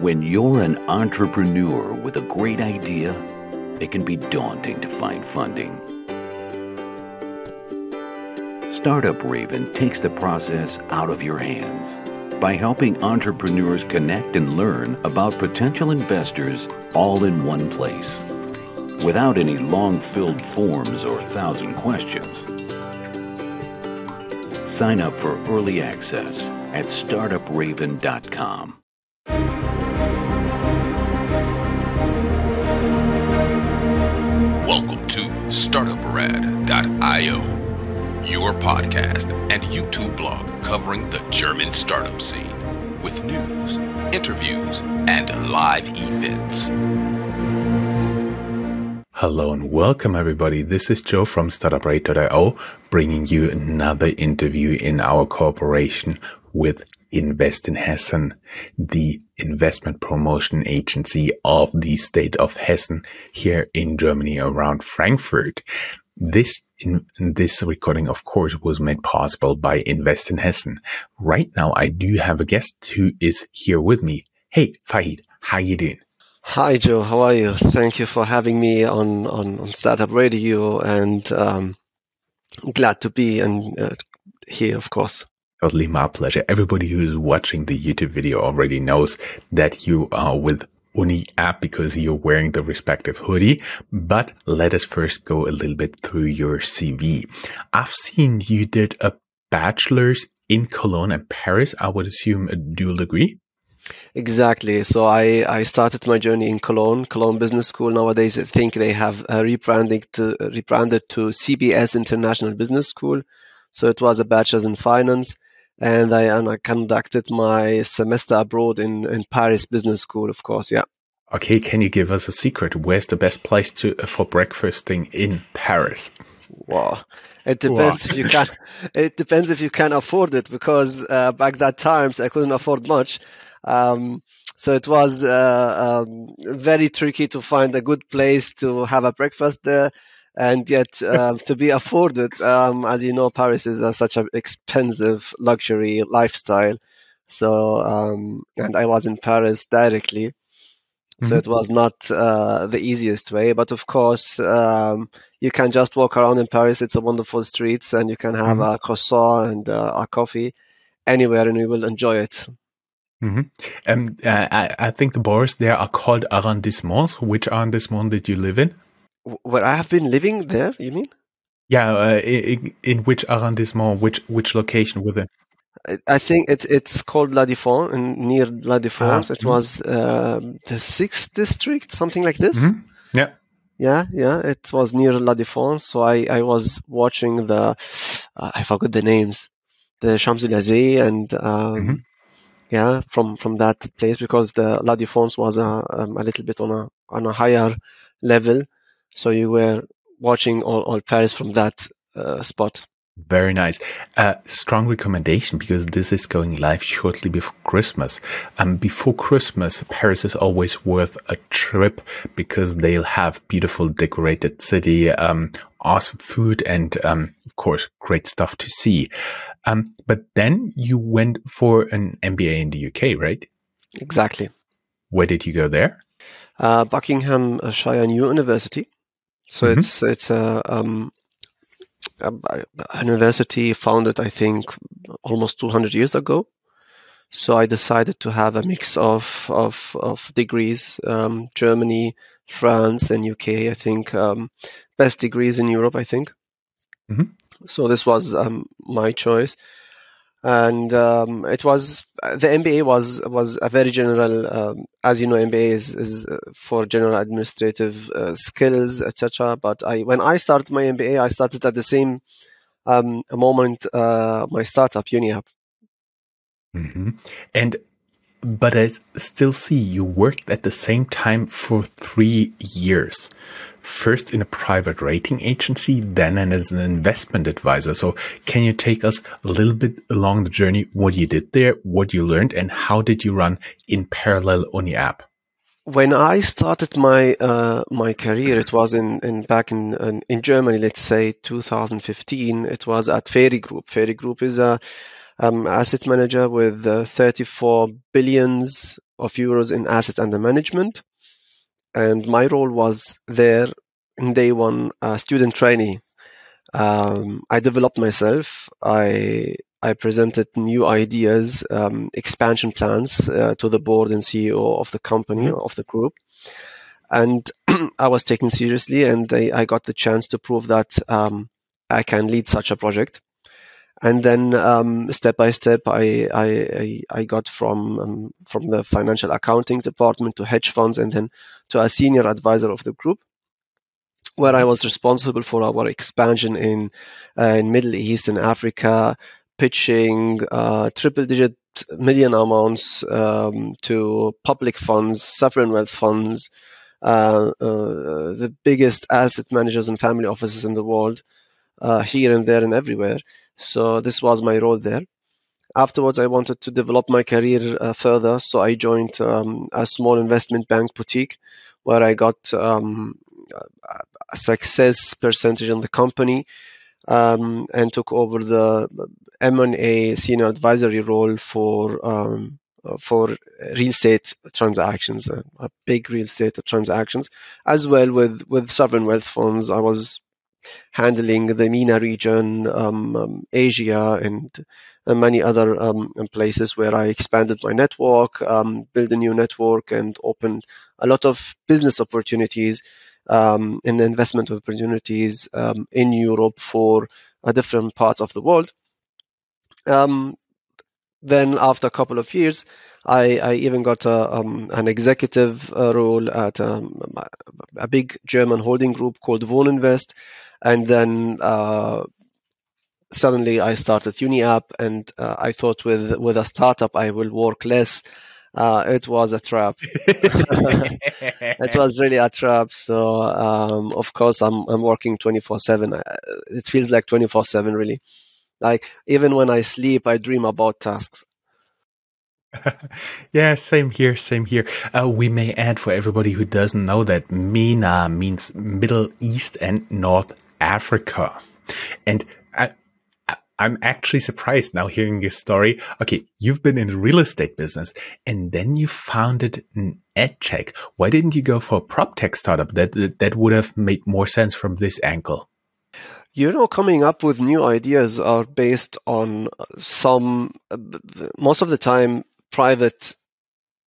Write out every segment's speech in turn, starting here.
When you're an entrepreneur with a great idea, it can be daunting to find funding. Startup Raven takes the process out of your hands by helping entrepreneurs connect and learn about potential investors all in one place without any long filled forms or thousand questions. Sign up for early access at startupraven.com. covering the German startup scene with news, interviews, and live events. Hello and welcome everybody. This is Joe from StartupRadio.io bringing you another interview in our cooperation with Invest in Hessen, the investment promotion agency of the state of Hessen here in Germany around Frankfurt. This in, this recording, of course, was made possible by Invest in Hessen. Right now, I do have a guest who is here with me. Hey, Fahid, how you doing? Hi, Joe. How are you? Thank you for having me on on, on Startup Radio, and um, glad to be and uh, here, of course. Totally my pleasure. Everybody who's watching the YouTube video already knows that you are with Uni app because you're wearing the respective hoodie. But let us first go a little bit through your CV. I've seen you did a bachelor's in Cologne and Paris. I would assume a dual degree. Exactly. So I, I started my journey in Cologne, Cologne Business School. Nowadays, I think they have uh, rebranding to, rebranded to CBS International Business School. So it was a bachelor's in finance and I and I conducted my semester abroad in in Paris Business School, of course. Yeah. Okay, can you give us a secret? Where's the best place to for breakfasting in Paris? Wow. It depends wow. if you can. It depends if you can afford it because uh, back that times I couldn't afford much, um, so it was uh, um, very tricky to find a good place to have a breakfast there and yet uh, to be afforded. Um, as you know, Paris is a, such an expensive luxury lifestyle. So, um, and I was in Paris directly. So mm-hmm. it was not uh, the easiest way, but of course, um, you can just walk around in Paris. It's a wonderful streets, and you can have mm-hmm. a croissant and uh, a coffee anywhere, and you will enjoy it. Mm-hmm. Um, I, I, think the bars there are called arrondissements. Which arrondissement did you live in? Where I have been living there, you mean? Yeah, uh, in, in, which arrondissement, which which location within? I think it, it's called La Défense, and near La Défense. Ah, it mm-hmm. was uh, the sixth district, something like this. Mm-hmm. Yeah. Yeah, yeah, it was near La Défense. So I, I was watching the, uh, I forgot the names, the Champs Elysees, and um, mm-hmm. yeah, from from that place because the La Défense was a um, a little bit on a on a higher level, so you were watching all, all Paris from that uh, spot. Very nice. Uh, strong recommendation because this is going live shortly before Christmas. Um, before Christmas, Paris is always worth a trip because they'll have beautiful decorated city, um, awesome food, and um, of course, great stuff to see. Um, but then you went for an MBA in the UK, right? Exactly. Where did you go there? Uh, Buckinghamshire New University. So mm-hmm. it's it's a, um, a, a, university founded, I think, almost 200 years ago. So I decided to have a mix of of, of degrees: um, Germany, France, and UK. I think um, best degrees in Europe. I think. Mm-hmm. So this was um, my choice and um, it was the MBA was was a very general. Um, as you know, MBA is, is uh, for general administrative uh, skills, etc. But I when I started my MBA, I started at the same um, moment uh, my startup UniApp. Mm-hmm. And but I still see you worked at the same time for three years first in a private rating agency, then as an investment advisor. So can you take us a little bit along the journey, what you did there, what you learned, and how did you run in parallel Uni app? When I started my uh, my career, it was in, in back in, in, in Germany. Let's say 2015. It was at FERI Group. FERI Group is a um, asset manager with uh, 34 billions of euros in assets under management. And my role was there in day one, uh, student trainee. Um, I developed myself. I I presented new ideas, um, expansion plans uh, to the board and CEO of the company mm-hmm. of the group, and I was taken seriously. And they, I got the chance to prove that um, I can lead such a project and then um, step by step, I I, I got from um, from the financial accounting department to hedge funds, and then to a senior advisor of the group, where I was responsible for our expansion in uh, in Middle East and Africa, pitching uh, triple digit million amounts um, to public funds, sovereign wealth funds, uh, uh the biggest asset managers and family offices in the world, uh, here and there and everywhere so this was my role there. Afterwards, I wanted to develop my career uh, further, so I joined um, a small investment bank boutique where I got um, a success percentage in the company um, and took over the M&A senior advisory role for um, for real estate transactions, uh, big real estate transactions, as well with with sovereign wealth funds. I was handling the MENA region, um, um, Asia, and, and, many other um, places where I expanded my network, um, built a new network, and opened a lot of business opportunities um, and investment opportunities um, in Europe for uh, different parts of the world. then, after a couple of years, I, I even got a, um, an executive uh, role at um, a big German holding group called Wohninvest, and then uh, suddenly I started UniApp, and uh, I thought with with a startup I will work less. Uh, it was a trap. it was really a trap. So um, of course I'm I'm working twenty four seven. It feels like twenty four seven really. Like even when I sleep, I dream about tasks. yeah, same here, same here. Uh, we may add for everybody who doesn't know that MENA means Middle East and North Africa. And I, I'm actually surprised now hearing your story. Okay, you've been in the real estate business and then you founded an edtech. Why didn't you go for a prop tech startup? That, that, that would have made more sense from this angle. You know, coming up with new ideas are based on some, most of the time, private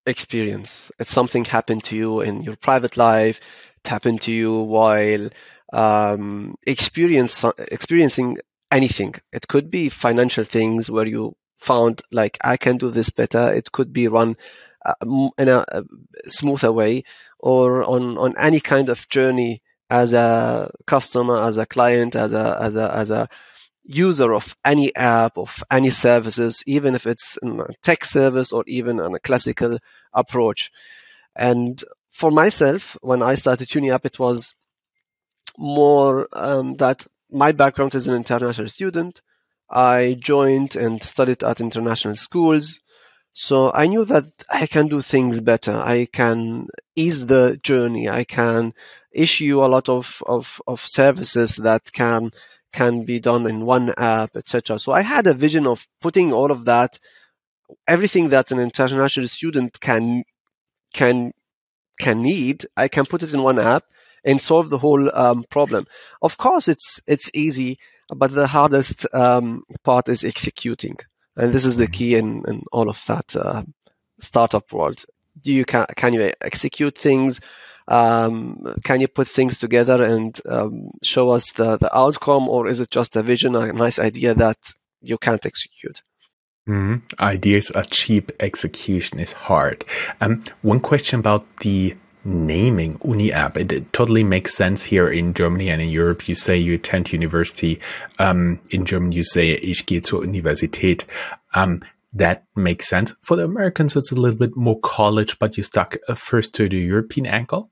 experience. It's something happened to you in your private life, it happened to you while um, experience experiencing anything. It could be financial things where you found like I can do this better. It could be run uh, in a, a, smoother way, or on on any kind of journey as a customer, as a client, as a as a as a user of any app of any services, even if it's a tech service or even on a classical approach. And for myself, when I started tuning up, it was more um, that my background as an international student. I joined and studied at international schools. So I knew that I can do things better. I can ease the journey. I can issue a lot of, of, of services that can can be done in one app, etc. So I had a vision of putting all of that, everything that an international student can can can need, I can put it in one app and solve the whole um, problem. Of course, it's it's easy, but the hardest um, part is executing, and this is the key in, in all of that uh, startup world. Do you can can you execute things? Um, can you put things together and um, show us the, the outcome, or is it just a vision, a nice idea that you can't execute? Mm-hmm. Ideas are cheap, execution is hard. Um, one question about the naming UniApp. It, it, totally makes sense here in Germany and in Europe. You say you attend university. Um, in German, you say ich gehe zur Universität. Um, that makes sense. For the Americans, it's a little bit more college, but you stuck first to the European angle.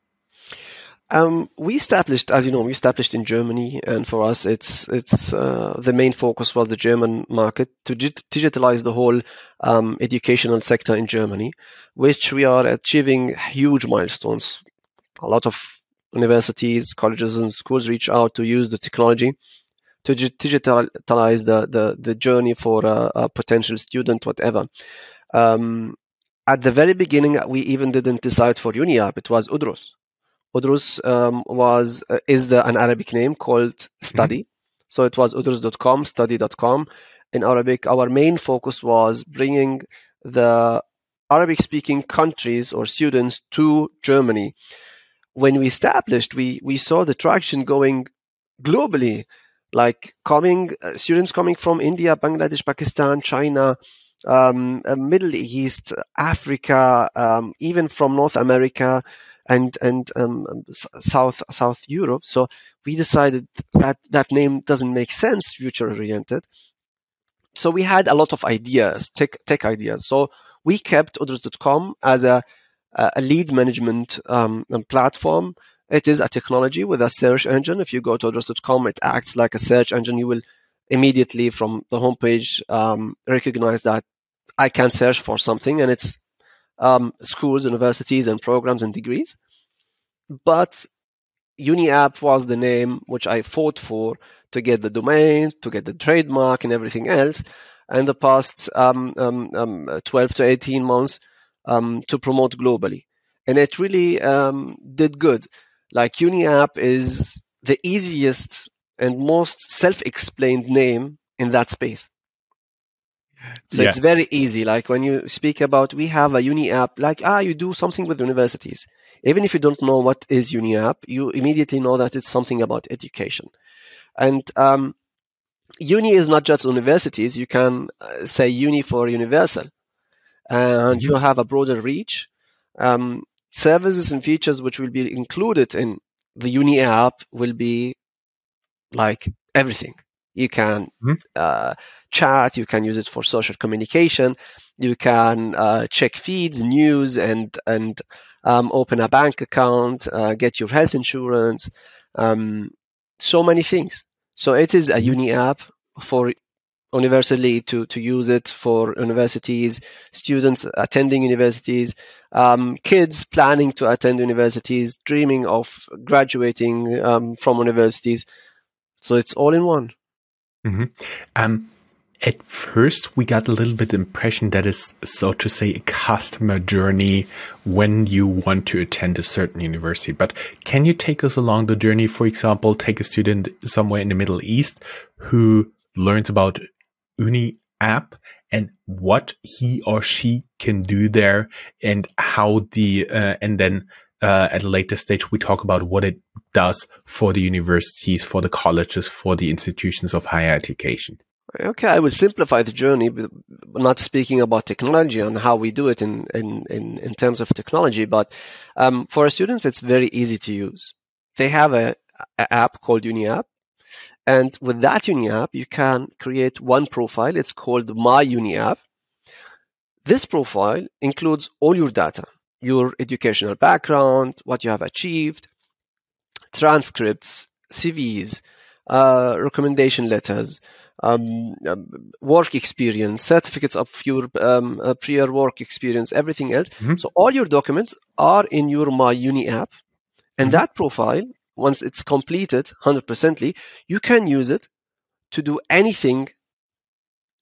Um, we established, as you know, we established in Germany, and for us, it's it's uh, the main focus was the German market to digitalize the whole um, educational sector in Germany, which we are achieving huge milestones. A lot of universities, colleges, and schools reach out to use the technology to digitalize the, the, the journey for a, a potential student, whatever. Um, at the very beginning, we even didn't decide for UniApp. It was Udrus. Udrus um, was uh, is the, an Arabic name called study. Mm-hmm. So it was udrus.com, study.com. In Arabic, our main focus was bringing the Arabic speaking countries or students to Germany. When we established, we, we saw the traction going globally, like coming uh, students coming from India, Bangladesh, Pakistan, China, um, uh, Middle East, Africa, um, even from North America and and um, um South South Europe. So we decided that that name doesn't make sense, future oriented. So we had a lot of ideas, tech tech ideas. So we kept Udrus.com as a a lead management um, platform. It is a technology with a search engine. If you go to Udrus.com, it acts like a search engine. You will immediately from the homepage um, recognize that I can search for something and it's um, schools, universities, and programs and degrees. But UniApp was the name which I fought for to get the domain, to get the trademark, and everything else. And the past um, um, um 12 to 18 months um, to promote globally. And it really um, did good. Like UniApp is the easiest and most self-explained name in that space. So yeah. it's very easy. Like when you speak about, we have a uni app, like, ah, you do something with universities. Even if you don't know what is uni app, you immediately know that it's something about education. And um, uni is not just universities. You can uh, say uni for universal. And you have a broader reach. Um, services and features which will be included in the uni app will be like everything. You can mm-hmm. uh, chat, you can use it for social communication, you can uh, check feeds, news, and and um, open a bank account, uh, get your health insurance, um, so many things. So it is a mm-hmm. uni app for universally to to use it for universities, students attending universities, um, kids planning to attend universities, dreaming of graduating um, from universities. So it's all in one. Mm-hmm. Um, at first, we got a little bit impression that is, so to say, a customer journey when you want to attend a certain university. But can you take us along the journey? For example, take a student somewhere in the Middle East who learns about Uni app and what he or she can do there and how the, uh, and then uh, at a later stage, we talk about what it does for the universities, for the colleges, for the institutions of higher education. Okay, I will simplify the journey, not speaking about technology and how we do it in, in, in, in terms of technology. But um, for students, it's very easy to use. They have a, a app called UniApp. And with that UniApp, you can create one profile. It's called My UniApp. This profile includes all your data your educational background, what you have achieved, transcripts, CVs, uh, recommendation letters, um, um, work experience, certificates of your um, uh, prior work experience, everything else. Mm-hmm. So all your documents are in your My Uni app, and mm-hmm. that profile, once it's completed 100%ly, you can use it to do anything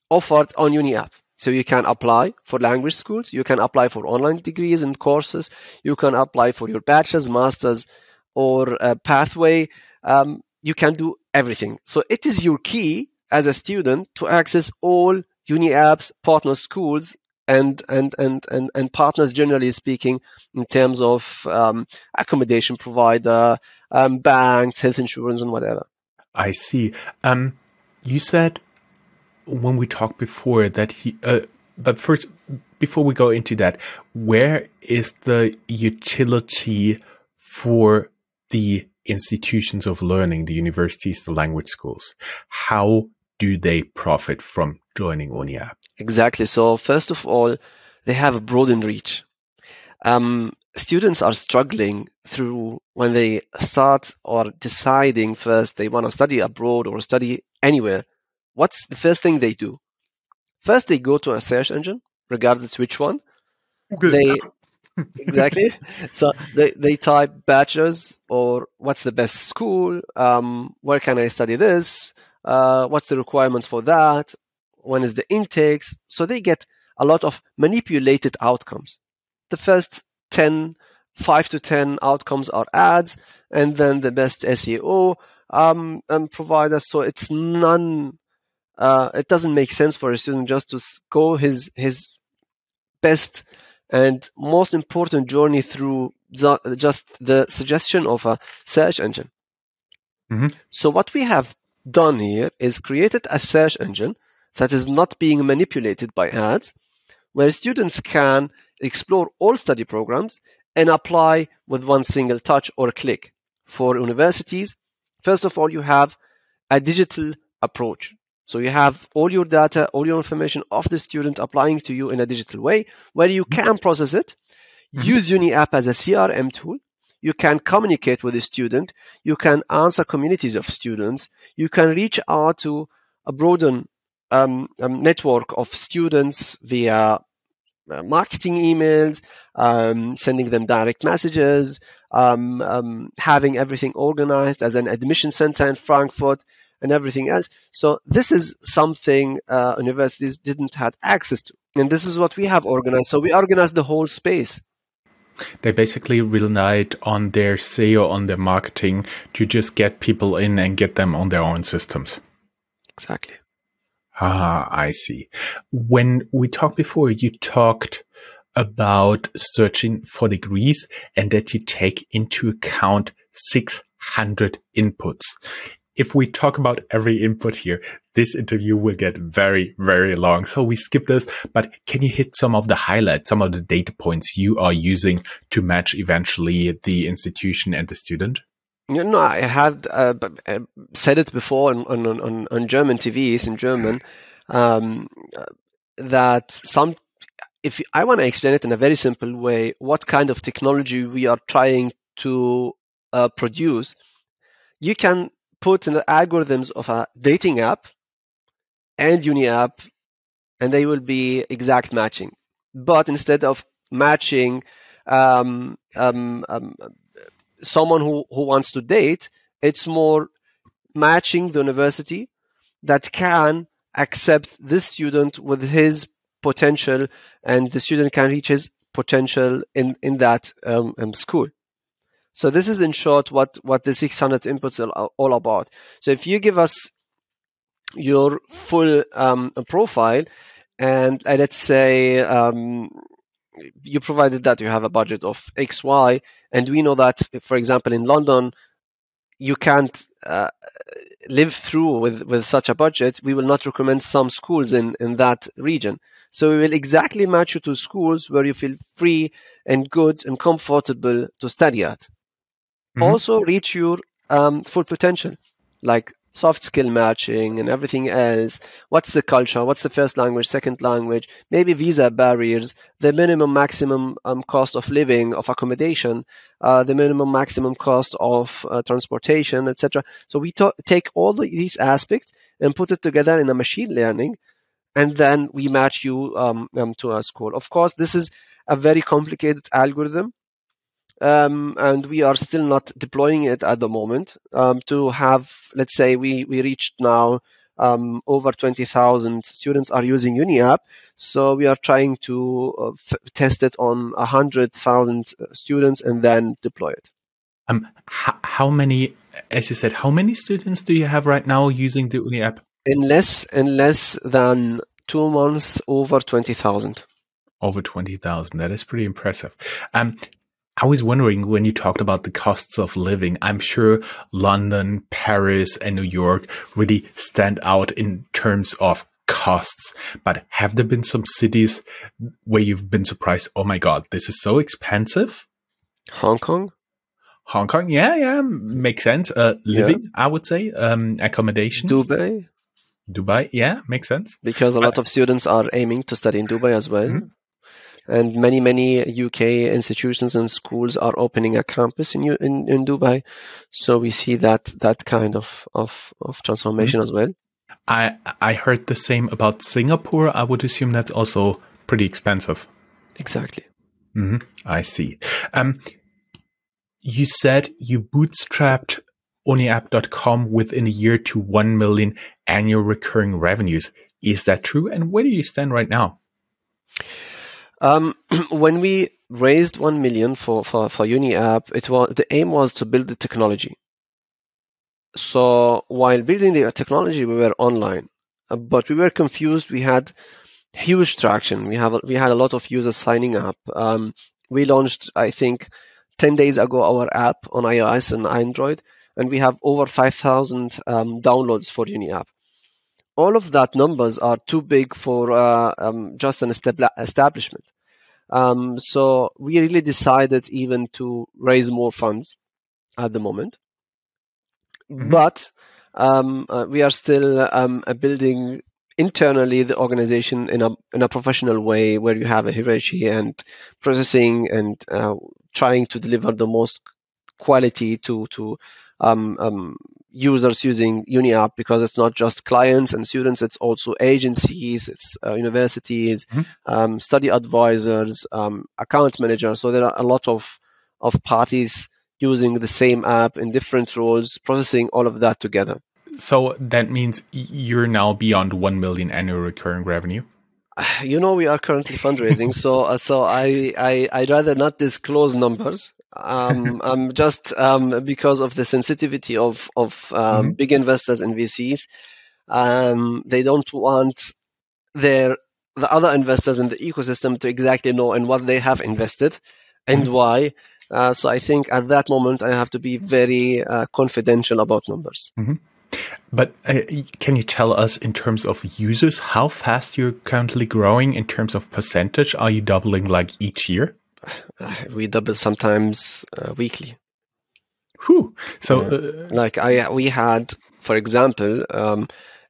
offered on Uni app. So you can apply for language schools, you can apply for online degrees and courses, you can apply for your bachelor's, master's, or a pathway. Um, you can do everything. So it is your key as a student to access all uni apps, partner schools, and and and and, and partners generally speaking in terms of um, accommodation provider, um, banks, health insurance, and whatever. I see. Um, you said when we talked before that he, uh, but first, before we go into that, where is the utility for the institutions of learning, the universities, the language schools? How do they profit from joining UniApp? Exactly. So first of all, they have a broadened reach. Um, students are struggling through when they start or deciding first they want to study abroad or study anywhere what's the first thing they do? First, they go to a search engine, regardless which one. Google. They exactly. so they, they type bachelor's or what's the best school? Um, where can I study this? Uh, what's the requirements for that? When is the intakes? So they get a lot of manipulated outcomes. The first 10, 5 to 10 outcomes are ads, and then the best SEO um, um, providers. So it's none. Uh, it doesn't make sense for a student just to go his his best and most important journey through the, just the suggestion of a search engine. Mhm. So what we have done here is created a search engine that is not being manipulated by ads, where students can explore all study programs and apply with one single touch or click. For universities, first of all, you have a digital approach. So you have all your data, all your information of the student applying to you in a digital way where you can process it, Mhm. use UniApp as a CRM tool. You can communicate with the student. You can answer communities of students. You can reach out to a broader um, um, network of students via uh, marketing emails, um, sending them direct messages, um, um, having everything organized as an admission center in Frankfurt, and everything else. So this is something uh, universities didn't have access to, and this is what we have organized. So we organized the whole space. They basically relied on their SEO, on their marketing to just get people in and get them on their own systems. Exactly. Ah, I see. When we talked before, you talked about searching for degrees and that you take into account 600 inputs. If we talk about every input here, this interview will get very, very long. So we skip this, but can you hit some of the highlights, some of the data points you are using to match eventually the institution and the student? You know, I had uh, uh, said it before on, on, on, on German TVs in German um, that some, if I want to explain it in a very simple way, what kind of technology we are trying to uh, produce, you can put in the algorithms of a dating app and uni app, and they will be exact matching. But instead of matching um, um, um, someone who, who wants to date, it's more matching the university that can accept this student with his potential and the student can reach his potential in, in that um, um, school. So this is in short what, what the 600 inputs are all about. So if you give us your full um, profile and uh, let's say um, you provided that you have a budget of X, Y, and we know that, for example, in London, you can't uh, live through with, with such a budget. We will not recommend some schools in, in that region. So we will exactly match you to schools where you feel free and good and comfortable to study at. Mhm. Also reach your um, full potential, like soft skill matching and everything else. What's the culture? What's the first language, second language? Maybe visa barriers, the minimum maximum um, cost of living, of accommodation, uh, the minimum maximum cost of uh, transportation, etc. So we take all the, these aspects and put it together in a machine learning, and then we match you um, um, to a school. Of course, this is a very complicated algorithm um, and we are still not deploying it at the moment um, to have let's say we we reached now um, over 20,000 students are using UniApp. So we are trying to uh, f- test it on 100,000 students and then deploy it. Um, how, how many, as you said, how many students do you have right now using the UniApp? In less, in less than two months, over 20,000. Over 20,000. That is pretty impressive. Um, I was wondering when you talked about the costs of living, I'm sure London, Paris and New York really stand out in terms of costs. But have there been some cities where you've been surprised? Oh my God, this is so expensive. Hong Kong? Hong Kong. Yeah. Yeah. Makes sense. Uh, living, I would say, um, accommodations. Dubai? Dubai. Yeah. Makes sense. Because a lot of students are aiming to study in Dubai as well. Mhm. And many, many UK institutions and schools are opening a campus in, in, in Dubai. So we see that, that kind of, of, of transformation as well. I, I heard the same about Singapore. I would assume that's also pretty expensive. Exactly. hmm I see. Um, you said you bootstrapped UniApp.com within a year to 1 million annual recurring revenues. Is that true? And where do you stand right now? Um, when we raised one million for for for Uni app, it was the aim was to build the technology. So while building the technology, we were online, uh, but we were confused. We had huge traction. We have we had a lot of users signing up. Um, we launched, I think, ten days ago our app on iOS and Android, and we have over five thousand um, downloads for Uni app all of that numbers are too big for uh, um, just an establishment. Um, so we really decided even to raise more funds at the moment. Mm-hmm. But um, uh, we are still um, building internally the organization in a in a professional way where you have a hierarchy and processing and uh, trying to deliver the most quality to to um, um, users using UniApp because it's not just clients and students, it's also agencies, it's uh, universities, mm-hmm. um, study advisors, um, account managers. So there are a lot of, of parties using the same app in different roles, processing all of that together. So that means you're now beyond 1 million annual recurring revenue? You know, we are currently fundraising, so uh, so I, I I'd rather not disclose numbers um, um, just um, because of the sensitivity of of um, mm-hmm. big investors and VCs. Um, they don't want their the other investors in the ecosystem to exactly know in what they have invested and mm-hmm. why. Uh, so I think at that moment I have to be very uh, confidential about numbers. Mm-hmm. But uh, can you tell us in terms of users how fast you're currently growing in terms of percentage? Are you doubling like each year? we double sometimes uh, weekly. Whew. So, uh, like I, we had, for example, um,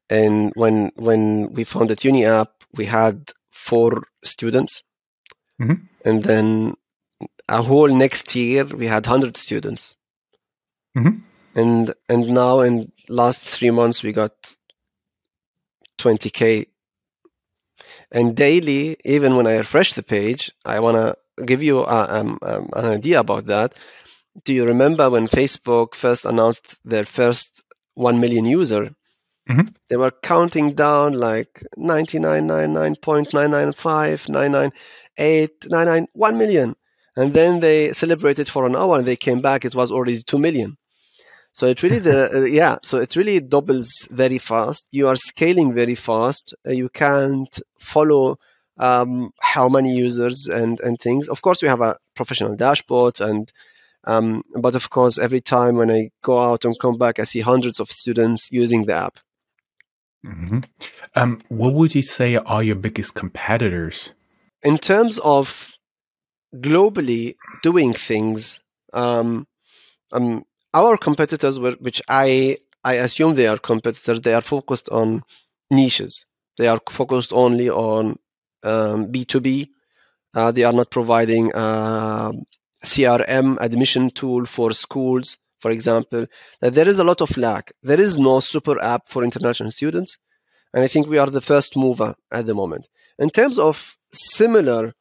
and when when we founded Uni app, we had four students, mm-hmm. and then a whole next year we had hundred students, mm-hmm. and and now in last three months we got twenty k. And daily, even when I refresh the page, I wanna give you a, um, um, an idea about that. Do you remember when Facebook first announced their first 1 million user? Mm-hmm. They were counting down like 99.995, 1 million. And then they celebrated for an hour and they came back. It was already 2 million. So it really the uh, yeah. So it really doubles very fast. You are scaling very fast. Uh, you can't follow um, how many users and, and things. Of course, we have a professional dashboard, and um, but of course, every time when I go out and come back, I see hundreds of students using the app. Mm-hmm. Um, what would you say are your biggest competitors? In terms of globally doing things, um, um, our competitors, were, which I I assume they are competitors, they are focused on niches. They are focused only on um, B2B. Uh, they are not providing CRM admission tool for schools, for example. Uh, there is a lot of lack. There is no super app for international students. And I think we are the first mover at the moment. In terms of similar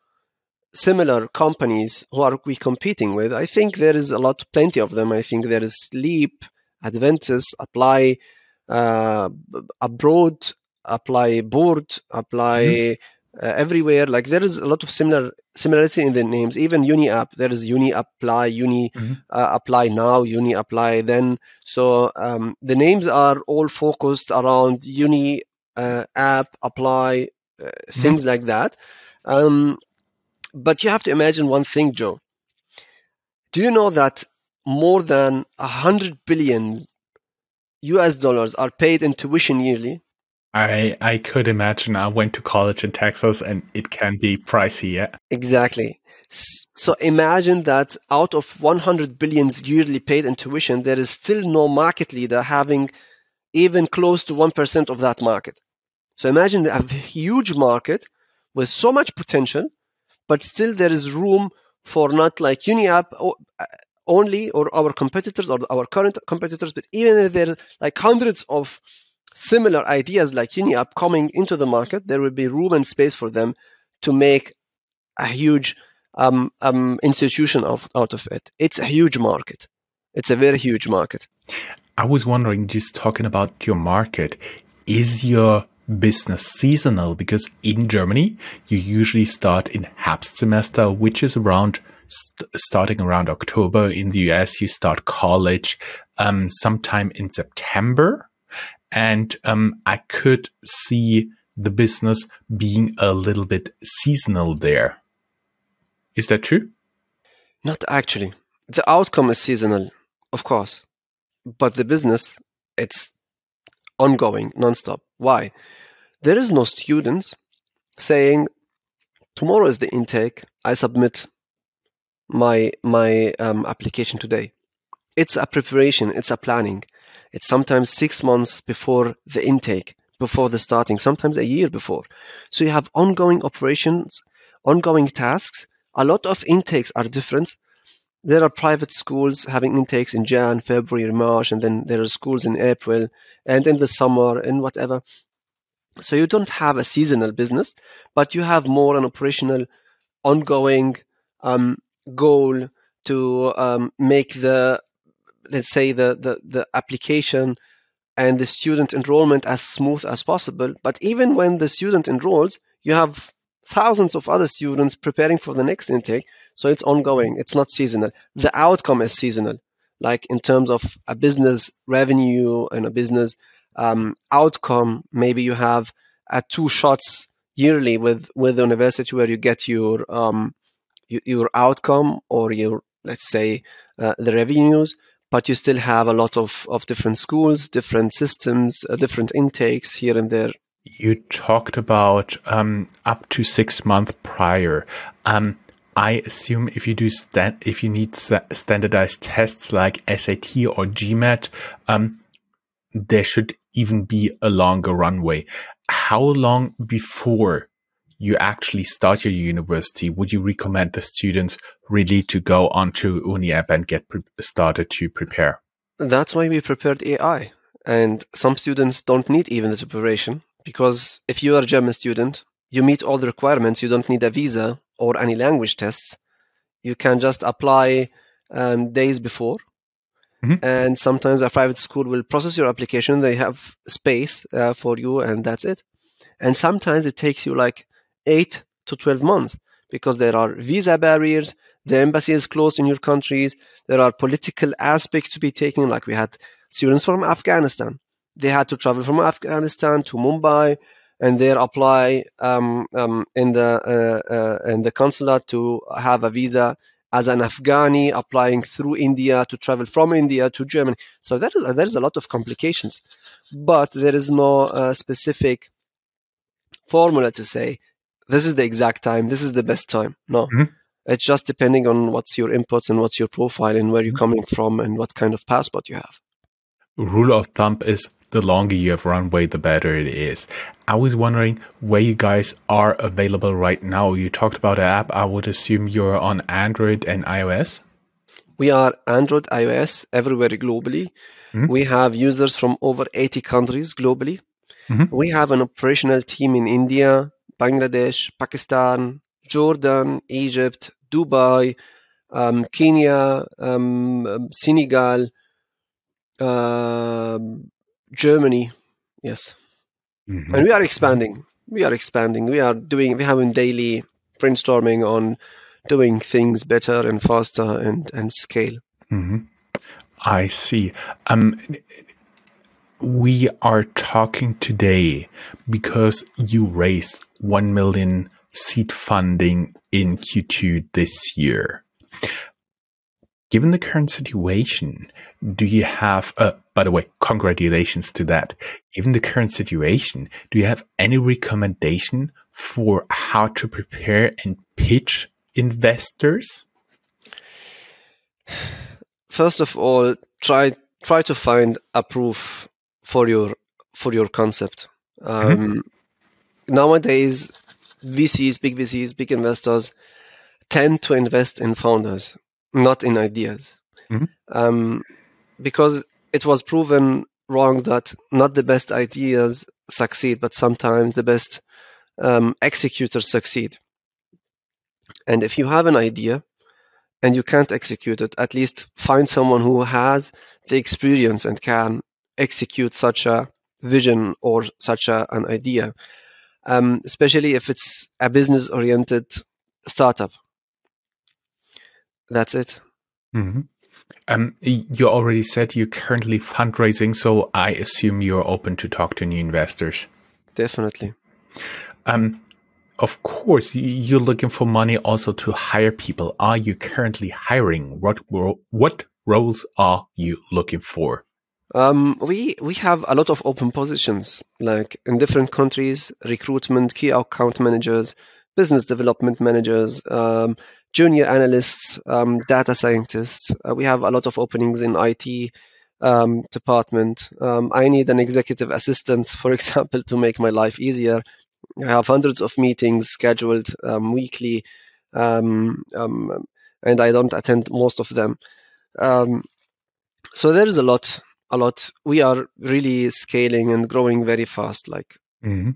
similar companies who are we competing with, I think there is a lot, plenty of them. I think there is Leap, Adventus, Apply, uh, Abroad, Apply Board, Apply mm-hmm uh, everywhere. Like there is a lot of similar similarity in the names. Even Uni app, there is Uni apply, Uni mm-hmm. uh, apply now, Uni apply then. So um, the names are all focused around Uni uh, app apply uh, mm-hmm. things like that. Um, but you have to imagine one thing, Joe. Do you know that more than a hundred billion US dollars are paid in tuition yearly? I I could imagine. I went to college in Texas, and it can be pricey. Yeah, exactly. So imagine that out of 100 billions yearly paid in tuition, there is still no market leader having even close to 1% of that market. So imagine a huge market with so much potential, but still there is room for not like UniApp uh, only or our competitors or our current competitors, but even if there are like hundreds of similar ideas like UniApp coming into the market, there will be room and space for them to make a huge um, um, institution of, out of it. It's a huge market. It's a very huge market. I was wondering, just talking about your market, is your business seasonal? Because in Germany, you usually start in Herbst semester, which is around st- starting around October. In the US, you start college um, sometime in September, and um, I could see the business being a little bit seasonal there. Is that true? Not actually. The outcome is seasonal, of course, but the business it's ongoing, nonstop. Why? There is no students saying tomorrow is the intake. I submit my my um, application today. It's a preparation. It's a planning. It's sometimes six months before the intake, before the starting. Sometimes a year before. So you have ongoing operations, ongoing tasks. A lot of intakes are different. There are private schools having intakes in Jan, February, March, and then there are schools in April and in the summer and whatever. So you don't have a seasonal business, but you have more an operational, ongoing um, goal to um, make the, let's say, the, the, the application and the student enrollment as smooth as possible. But even when the student enrolls, you have thousands of other students preparing for the next intake. So it's ongoing. It's not seasonal. The outcome is seasonal, like in terms of a business revenue and a business um, outcome. Maybe you have uh, two shots yearly with with the university where you get your um, your, your outcome or your let's say uh, the revenues but you still have a lot of, of different schools different systems uh, different intakes here and there you talked about um, up to six months prior um, I assume if you do stand, if you need standardized tests like SAT or GMAT, um, there should even be a longer runway. How long before you actually start your university would you recommend the students really to go onto UniApp and get pre- started to prepare? That's why we prepared AI. And some students don't need even the preparation because if you are a German student, you meet all the requirements. You don't need a visa or any language tests. You can just apply um, days before Mm-hmm. And sometimes a private school will process your application. They have space uh, for you, and that's it. And sometimes it takes you like eight to 12 months because there are visa barriers. The embassy is closed in your countries. There are political aspects to be taken. Like we had students from Afghanistan. They had to travel from Afghanistan to Mumbai and there apply um, um, in the uh, uh, in the consulate to have a visa as an Afghani applying through India to travel from India to Germany. So that is there is a lot of complications, but there is no uh, specific formula to say this is the exact time, this is the best time. No. Mm-hmm. It's just depending on what's your inputs and what's your profile and where you're mm-hmm. coming from and what kind of passport you have. Rule of thumb is the longer you have runway, the better it is. I was wondering where you guys are available right now. You talked about an app. I would assume you're on Android and iOS. We are Android, iOS, everywhere globally. Mm-hmm. We have users from over 80 countries globally. Mm-hmm. We have an operational team in India, Bangladesh, Pakistan, Jordan, Egypt, Dubai, um, Kenya, um, um Senegal, uh, Germany, yes. Mm-hmm. And we are expanding. We are expanding. We are doing. We're having daily brainstorming on doing things better and faster and and scale. Mm-hmm. I see. Um, we are talking today because you raised one million seed funding in Q2 this year. Given the current situation, do you have, uh, by the way, congratulations to that. Given the current situation, do you have any recommendation for how to prepare and pitch investors? First of all, try try to find a proof for your for your concept. Um, mm-hmm. Nowadays, VCs, big VCs, big investors tend to invest in founders, not in ideas. Mm-hmm. Um, because it was proven wrong that not the best ideas succeed, but sometimes the best um, executors succeed. And if you have an idea and you can't execute it, at least find someone who has the experience and can execute such a vision or such a, an idea, um, especially if it's a business oriented startup. That's it. Mm-hmm. Um, you already said you're currently fundraising, so I assume you're open to talk to new investors. Definitely. Um, of course, you're looking for money also to hire people. Are you currently hiring? What what roles are you looking for? Um, we we have a lot of open positions, like in different countries: recruitment, key account managers, business development managers, um, junior analysts, um, data scientists. Uh, we have a lot of openings in IT um, department. Um, I need an executive assistant, for example, to make my life easier. I have hundreds of meetings scheduled um, weekly, and I don't attend most of them. So there is a lot, a lot. We are really scaling and growing very fast. Like, mm-hmm.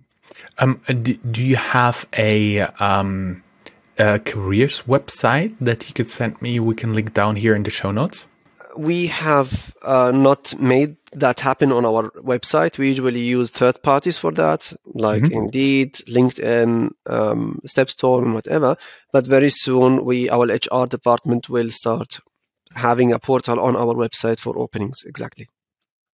Um, do, do, you have a, um, a careers website that you could send me? We can link down here in the show notes we have uh, not made that happen on our website. We usually use third parties for that, like mm-hmm. Indeed, LinkedIn, um, Stepstone, whatever. But very soon, we our HR department will start having a portal on our website for openings. Exactly.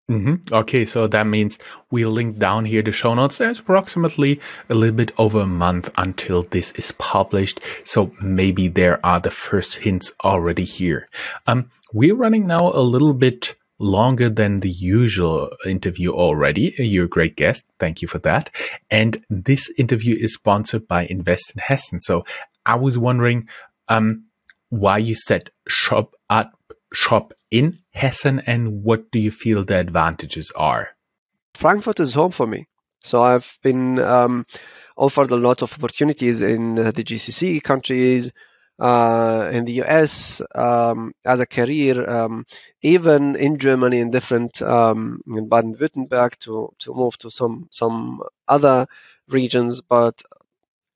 Mm-hmm. Okay, so that means we'll link down here the show notes. There's approximately a little bit over a month until this is published, so maybe there are the first hints already here. Um, we're running now a little bit longer than the usual interview already. You're a great guest. Thank you for that. And this interview is sponsored by Invest in Hessen. So I was wondering, um, why you said shop at shop in Hessen and what do you feel the advantages are? Frankfurt is home for me. So I've been um, offered a lot of opportunities in the GCC countries, uh, in the US um, as a career, um, even in Germany, in different um, in Baden-Württemberg, to to move to some some other regions. But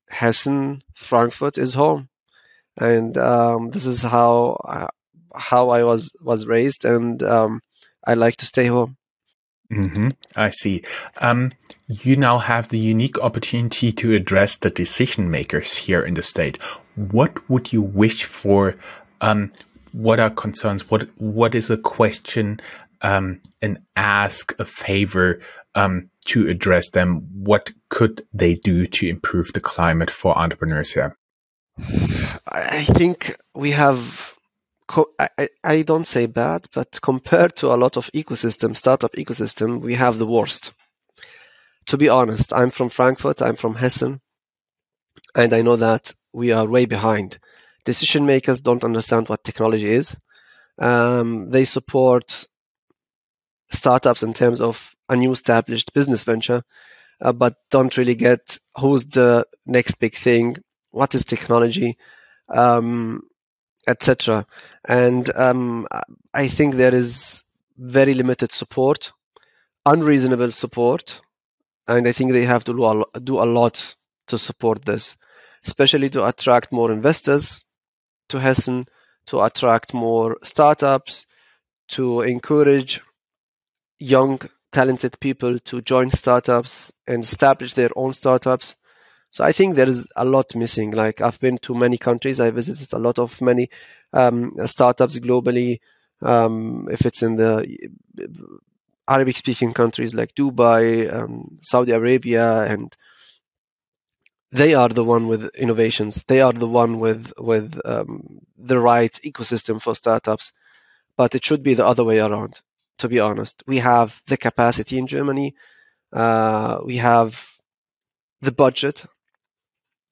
Hessen, Frankfurt is home, and um, this is how uh, how I was was raised, and um, I like to stay home. Mm-hmm. I see. Um, you now have the unique opportunity to address the decision makers here in the state. What would you wish for? Um, what are concerns? What What is a question um, and ask a favor um, to address them? What could they do to improve the climate for entrepreneurs here? I think we have co- I, I don't say bad, but compared to a lot of ecosystem, startup ecosystem, we have the worst. To be honest, I'm from Frankfurt, I'm from Hessen, and I know that we are way behind. Decision makers don't understand what technology is. Um, they support startups in terms of a new established business venture, uh, but don't really get who's the next big thing, what is technology, um, etc. And um, I think there is very limited support, unreasonable support, and I think they have to do a, do a lot to support this, especially to attract more investors to Hessen, to attract more startups, to encourage young, talented people to join startups and establish their own startups. So I think there is a lot missing. Like I've been to many countries, I visited a lot of many um, startups globally. Um, if it's in the Arabic speaking countries like Dubai, um, Saudi Arabia, and they are the one with innovations. They are the one with with um, the right ecosystem for startups. But it should be the other way around. To be honest, we have the capacity in Germany. Uh, we have the budget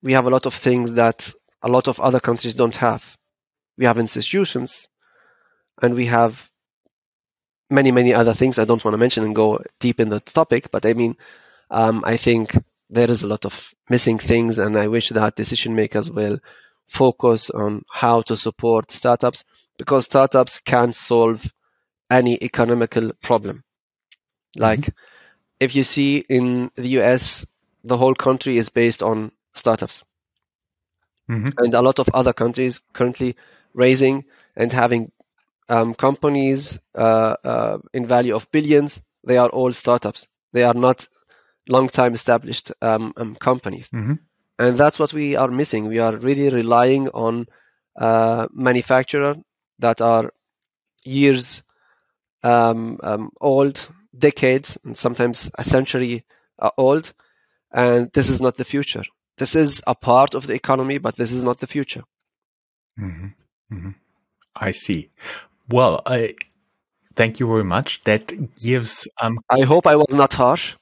we have a lot of things that a lot of other countries don't have. We have institutions and we have many, many other things I don't want to mention and go deep in the topic, but I mean, um, I think there is a lot of missing things and I wish that decision makers will focus on how to support startups because startups can solve any economical problem. Like mm-hmm. if you see in the US, the whole country is based on startups. Mm-hmm. And a lot of other countries currently raising and having um, companies uh, uh, in value of billions. They are all startups. They are not long time established um, um, companies. Mm-hmm. And that's what we are missing. We are really relying on uh, manufacturers that are years um, um, old, decades, and sometimes a century uh, old. And this is not the future. This is a part of the economy, but this is not the future. Mm-hmm. Mm-hmm. I see. Well, I thank you very much. That gives. Um, I hope I was not harsh.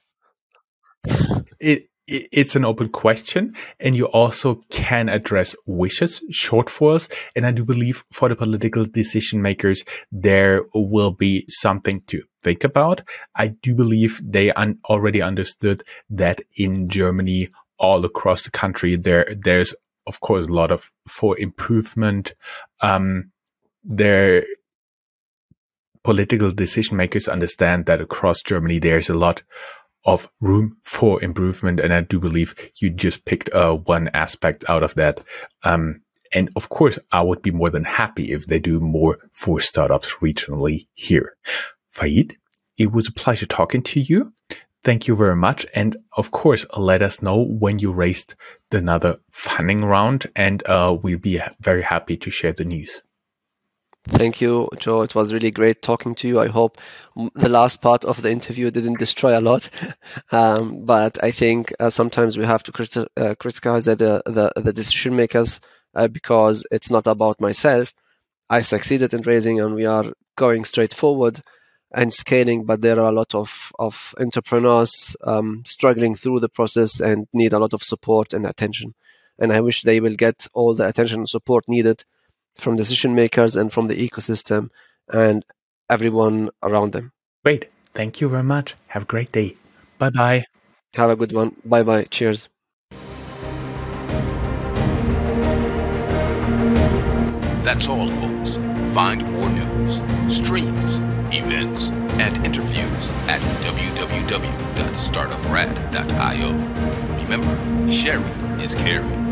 It, it it's an open question, and you also can address wishes, shortfalls, and I do believe for the political decision makers there will be something to think about. I do believe they un- already understood that in Germany, all across the country, there there's of course a lot of for improvement. Um, there political decision makers understand that across Germany there's a lot of room for improvement, and I do believe you just picked uh, one aspect out of that. Um, and of course, I would be more than happy if they do more for startups regionally here. Faid, it was a pleasure talking to you. Thank you very much. And of course, let us know when you raised another funding round, and uh, we'll be very happy to share the news. Thank you, Joe. It was really great talking to you. I hope the last part of the interview didn't destroy a lot, um, but I think uh, sometimes we have to uh, criticize the, the, the decision makers uh, because it's not about myself. I succeeded in raising, and we are going straight forward and scaling. But there are a lot of of entrepreneurs um, struggling through the process and need a lot of support and attention. And I wish they will get all the attention and support needed from decision makers and from the ecosystem and everyone around them. Great. Thank you very much. Have a great day. Bye bye. Have a good one. Bye bye. Cheers. That's all, folks. Find more news, streams, www.startuprad.io. Remember, sharing is caring.